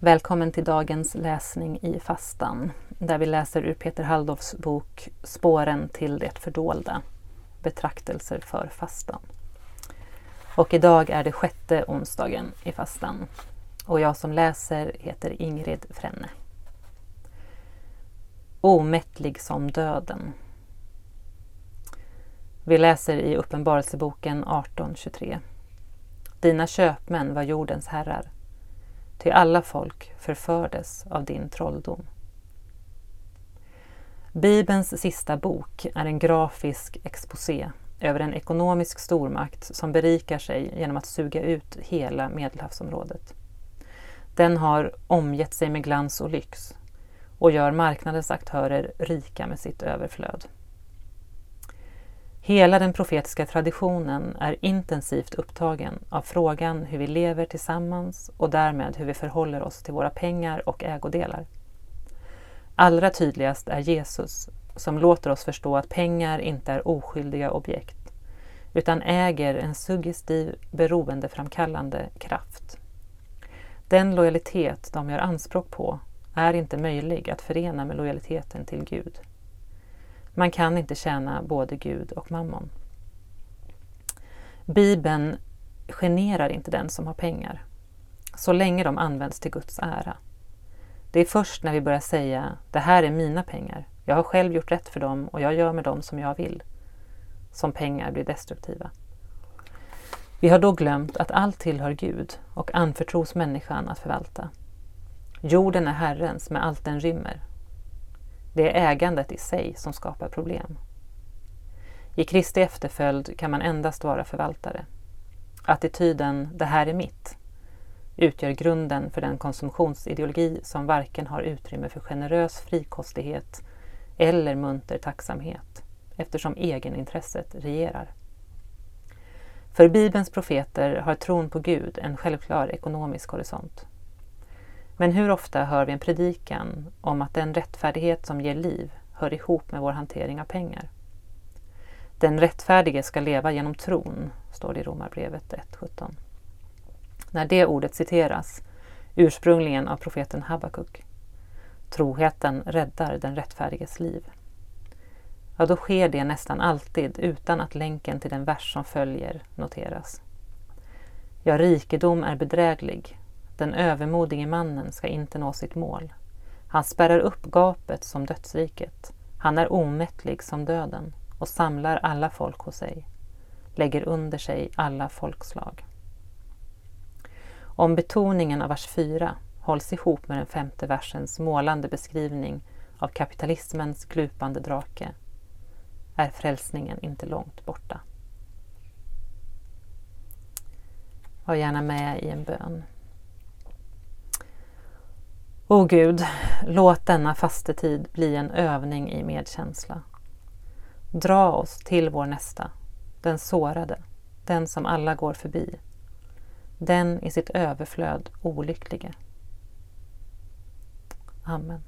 Välkommen till dagens läsning i fastan där vi läser ur Peter Halldorfs bok Spåren till det fördolda Betraktelser för fastan. Och idag är det sjätte onsdagen i fastan och jag som läser heter Ingrid Frenne. Omättlig som döden. Vi läser i Uppenbarelseboken 18.23. Dina köpmän var jordens herrar Ty alla folk förfördes av din trolldom. Bibelns sista bok är en grafisk exposé över en ekonomisk stormakt som berikar sig genom att suga ut hela Medelhavsområdet. Den har omgett sig med glans och lyx och gör marknadens aktörer rika med sitt överflöd. Hela den profetiska traditionen är intensivt upptagen av frågan hur vi lever tillsammans och därmed hur vi förhåller oss till våra pengar och ägodelar. Allra tydligast är Jesus som låter oss förstå att pengar inte är oskyldiga objekt utan äger en suggestiv beroendeframkallande kraft. Den lojalitet de gör anspråk på är inte möjlig att förena med lojaliteten till Gud. Man kan inte tjäna både Gud och mammon. Bibeln generar inte den som har pengar, så länge de används till Guds ära. Det är först när vi börjar säga det här är mina pengar, jag har själv gjort rätt för dem och jag gör med dem som jag vill, som pengar blir destruktiva. Vi har då glömt att allt tillhör Gud och anförtros människan att förvalta. Jorden är Herrens med allt den rymmer det är ägandet i sig som skapar problem. I Kristi efterföljd kan man endast vara förvaltare. Attityden ”det här är mitt” utgör grunden för den konsumtionsideologi som varken har utrymme för generös frikostighet eller munter tacksamhet eftersom egenintresset regerar. För Bibelns profeter har tron på Gud en självklar ekonomisk horisont. Men hur ofta hör vi en predikan om att den rättfärdighet som ger liv hör ihop med vår hantering av pengar? Den rättfärdige ska leva genom tron, står det i Romarbrevet 1.17. När det ordet citeras, ursprungligen av profeten Habakuk, troheten räddar den rättfärdiges liv. Ja, då sker det nästan alltid utan att länken till den vers som följer noteras. Ja, rikedom är bedräglig den övermodige mannen ska inte nå sitt mål. Han spärrar upp gapet som dödsriket. Han är omättlig som döden och samlar alla folk hos sig, lägger under sig alla folkslag. Om betoningen av vers 4 hålls ihop med den femte versens målande beskrivning av kapitalismens glupande drake är frälsningen inte långt borta. Var gärna med i en bön. O Gud, låt denna fastetid bli en övning i medkänsla. Dra oss till vår nästa, den sårade, den som alla går förbi, den i sitt överflöd olycklige. Amen.